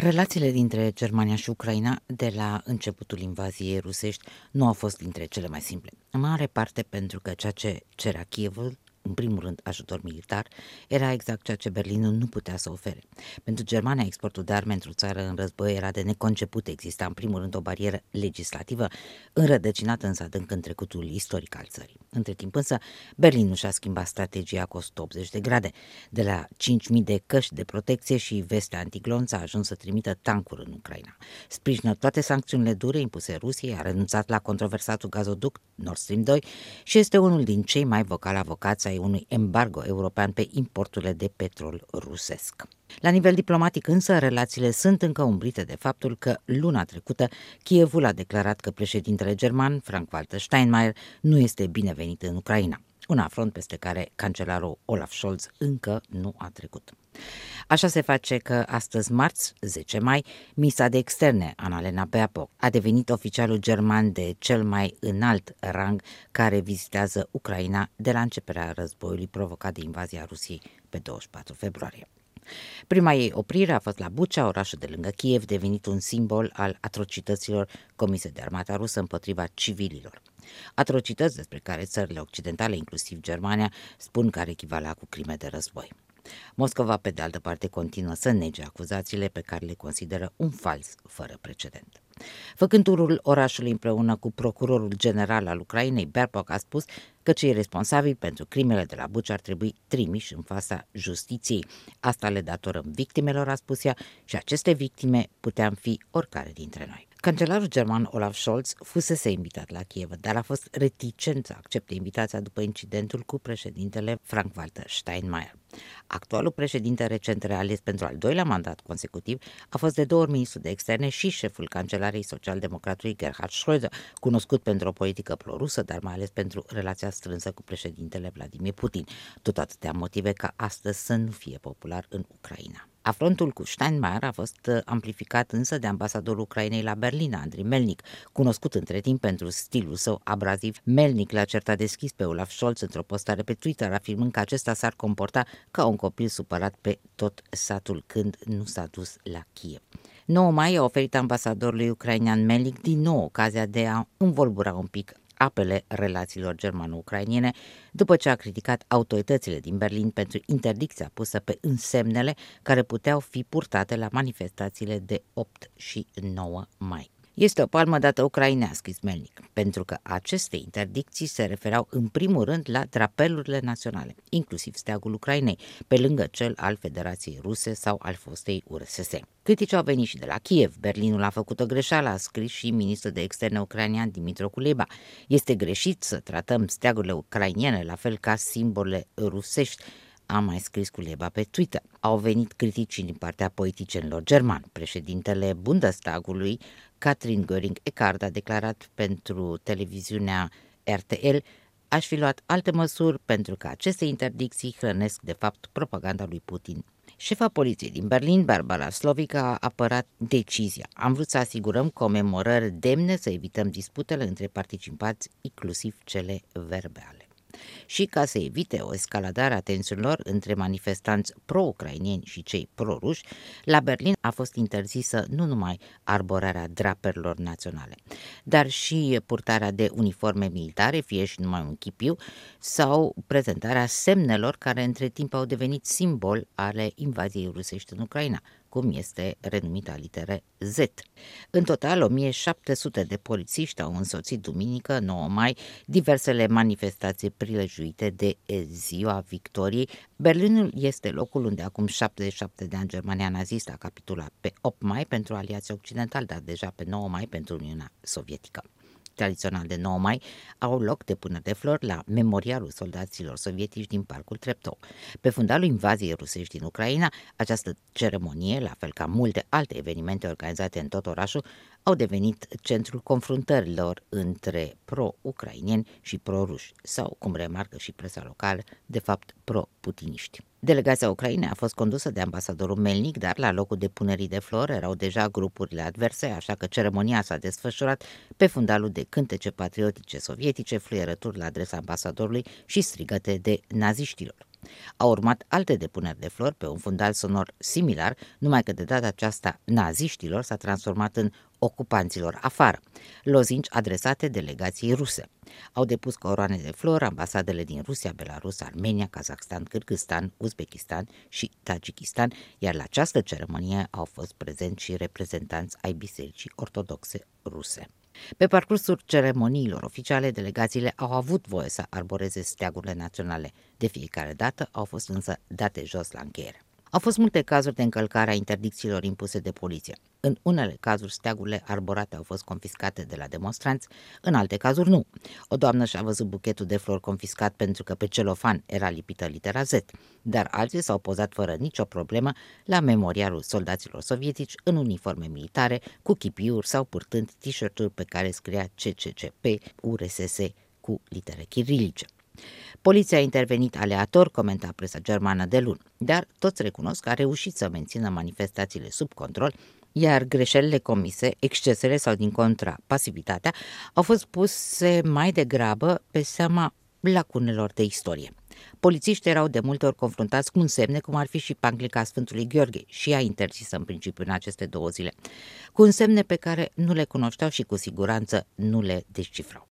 Relațiile dintre Germania și Ucraina de la începutul invaziei rusești nu au fost dintre cele mai simple. În mare parte pentru că ceea ce cerea Kievul în primul rând ajutor militar, era exact ceea ce Berlinul nu putea să ofere. Pentru Germania, exportul de arme într-o țară în război era de neconceput. Exista în primul rând o barieră legislativă, înrădăcinată însă adânc în trecutul istoric al țării. Între timp însă, Berlinul și-a schimbat strategia cu 180 de grade. De la 5.000 de căști de protecție și veste antiglonț a ajuns să trimită tancuri în Ucraina. Sprijină toate sancțiunile dure impuse Rusiei, a renunțat la controversatul gazoduct Nord Stream 2 și este unul din cei mai vocali avocați ai unui embargo european pe importurile de petrol rusesc. La nivel diplomatic însă, relațiile sunt încă umbrite de faptul că luna trecută Kievul a declarat că președintele german, Frank-Walter Steinmeier, nu este binevenit în Ucraina un afront peste care cancelarul Olaf Scholz încă nu a trecut. Așa se face că astăzi, marți, 10 mai, misa de externe, Annalena Baerbock, a devenit oficialul german de cel mai înalt rang care vizitează Ucraina de la începerea războiului provocat de invazia Rusiei pe 24 februarie. Prima ei oprire a fost la Bucea, orașul de lângă Kiev, devenit un simbol al atrocităților comise de armata rusă împotriva civililor. Atrocități despre care țările occidentale, inclusiv Germania, spun că ar echivala cu crime de război. Moscova, pe de altă parte, continuă să nege acuzațiile pe care le consideră un fals fără precedent. Făcând turul orașului împreună cu procurorul general al Ucrainei, Berpoc a spus că cei responsabili pentru crimele de la Buci ar trebui trimiși în fața justiției. Asta le datorăm victimelor, a spus ea, și aceste victime puteam fi oricare dintre noi. Cancelarul german Olaf Scholz fusese invitat la Kiev, dar a fost reticent să accepte invitația după incidentul cu președintele Frank-Walter Steinmeier. Actualul președinte recent reales pentru al doilea mandat consecutiv a fost de două ori ministru de externe și șeful cancelarei social-democratului Gerhard Schröder, cunoscut pentru o politică prorusă, dar mai ales pentru relația strânsă cu președintele Vladimir Putin, tot atâtea motive ca astăzi să nu fie popular în Ucraina. Afrontul cu Steinmeier a fost uh, amplificat însă de ambasadorul Ucrainei la Berlin, Andrei Melnik, cunoscut între timp pentru stilul său abraziv. Melnik l-a certat deschis pe Olaf Scholz într-o postare pe Twitter, afirmând că acesta s-ar comporta ca un copil supărat pe tot satul când nu s-a dus la Kiev. 9 mai a oferit ambasadorului ucrainean Melnik din nou ocazia de a învolbura un pic apele relațiilor germano-ucrainiene după ce a criticat autoritățile din Berlin pentru interdicția pusă pe însemnele care puteau fi purtate la manifestațiile de 8 și 9 mai. Este o palmă dată ucrainească, Smelnik, pentru că aceste interdicții se refereau în primul rând la drapelurile naționale, inclusiv steagul Ucrainei, pe lângă cel al Federației Ruse sau al fostei URSS. Critici au venit și de la Kiev. Berlinul a făcut o greșeală, a scris și ministrul de externe ucrainean Dimitro Kuleba. Este greșit să tratăm steagurile ucrainiene la fel ca simbole rusești, a mai scris Kuleba pe Twitter. Au venit critici din partea politicienilor germani. Președintele Bundestagului Catherine Göring-Eckardt a declarat pentru televiziunea RTL aș fi luat alte măsuri pentru că aceste interdicții hrănesc de fapt propaganda lui Putin. Șefa poliției din Berlin, Barbara Slovica, a apărat decizia. Am vrut să asigurăm comemorări demne, să evităm disputele între participanți, inclusiv cele verbale și ca să evite o escaladare a tensiunilor între manifestanți pro-ucrainieni și cei pro-ruși, la Berlin a fost interzisă nu numai arborarea draperilor naționale, dar și purtarea de uniforme militare, fie și numai un chipiu, sau prezentarea semnelor care între timp au devenit simbol ale invaziei rusești în Ucraina, cum este renumita litere Z. În total, 1700 de polițiști au însoțit duminică, 9 mai, diversele manifestații prilejuite de Ziua Victoriei. Berlinul este locul unde acum 77 de ani Germania nazistă a capitulat pe 8 mai pentru aliația occidentală, dar deja pe 9 mai pentru Uniunea Sovietică tradițional de 9 mai, au loc depuneri de flori la memorialul soldaților sovietici din Parcul Treptow. Pe fundalul invaziei rusești din Ucraina, această ceremonie, la fel ca multe alte evenimente organizate în tot orașul, au devenit centrul confruntărilor între pro-ucrainieni și pro-ruși, sau, cum remarcă și presa locală, de fapt pro-putiniști. Delegația Ucrainei a fost condusă de ambasadorul Melnic, dar la locul depunerii de flori erau deja grupurile adverse, așa că ceremonia s-a desfășurat pe fundalul de cântece patriotice sovietice, fluierături la adresa ambasadorului și strigăte de naziștilor. Au urmat alte depuneri de flori pe un fundal sonor similar, numai că de data aceasta naziștilor s-a transformat în ocupanților afară, lozinci adresate delegației ruse. Au depus coroane de flori ambasadele din Rusia, Belarus, Armenia, Kazakhstan, Kyrgyzstan, Uzbekistan și Tajikistan, iar la această ceremonie au fost prezenți și reprezentanți ai Bisericii Ortodoxe ruse. Pe parcursul ceremoniilor oficiale, delegațiile au avut voie să arboreze steagurile naționale. De fiecare dată au fost însă date jos la încheiere. Au fost multe cazuri de încălcare a interdicțiilor impuse de poliție. În unele cazuri, steagurile arborate au fost confiscate de la demonstranți, în alte cazuri nu. O doamnă și-a văzut buchetul de flori confiscat pentru că pe celofan era lipită litera Z, dar alții s-au pozat fără nicio problemă la memorialul soldaților sovietici în uniforme militare, cu chipiuri sau purtând t-shirt-uri pe care scria CCCP, URSS cu litere chirilice. Poliția a intervenit aleator, comenta presa germană de luni, dar toți recunosc că a reușit să mențină manifestațiile sub control, iar greșelile comise, excesele sau din contra pasivitatea, au fost puse mai degrabă pe seama lacunelor de istorie. Polițiștii erau de multe ori confruntați cu un semne, cum ar fi și Panglica Sfântului Gheorghe, și ea interzisă în principiu în aceste două zile, cu un semne pe care nu le cunoșteau și cu siguranță nu le descifrau.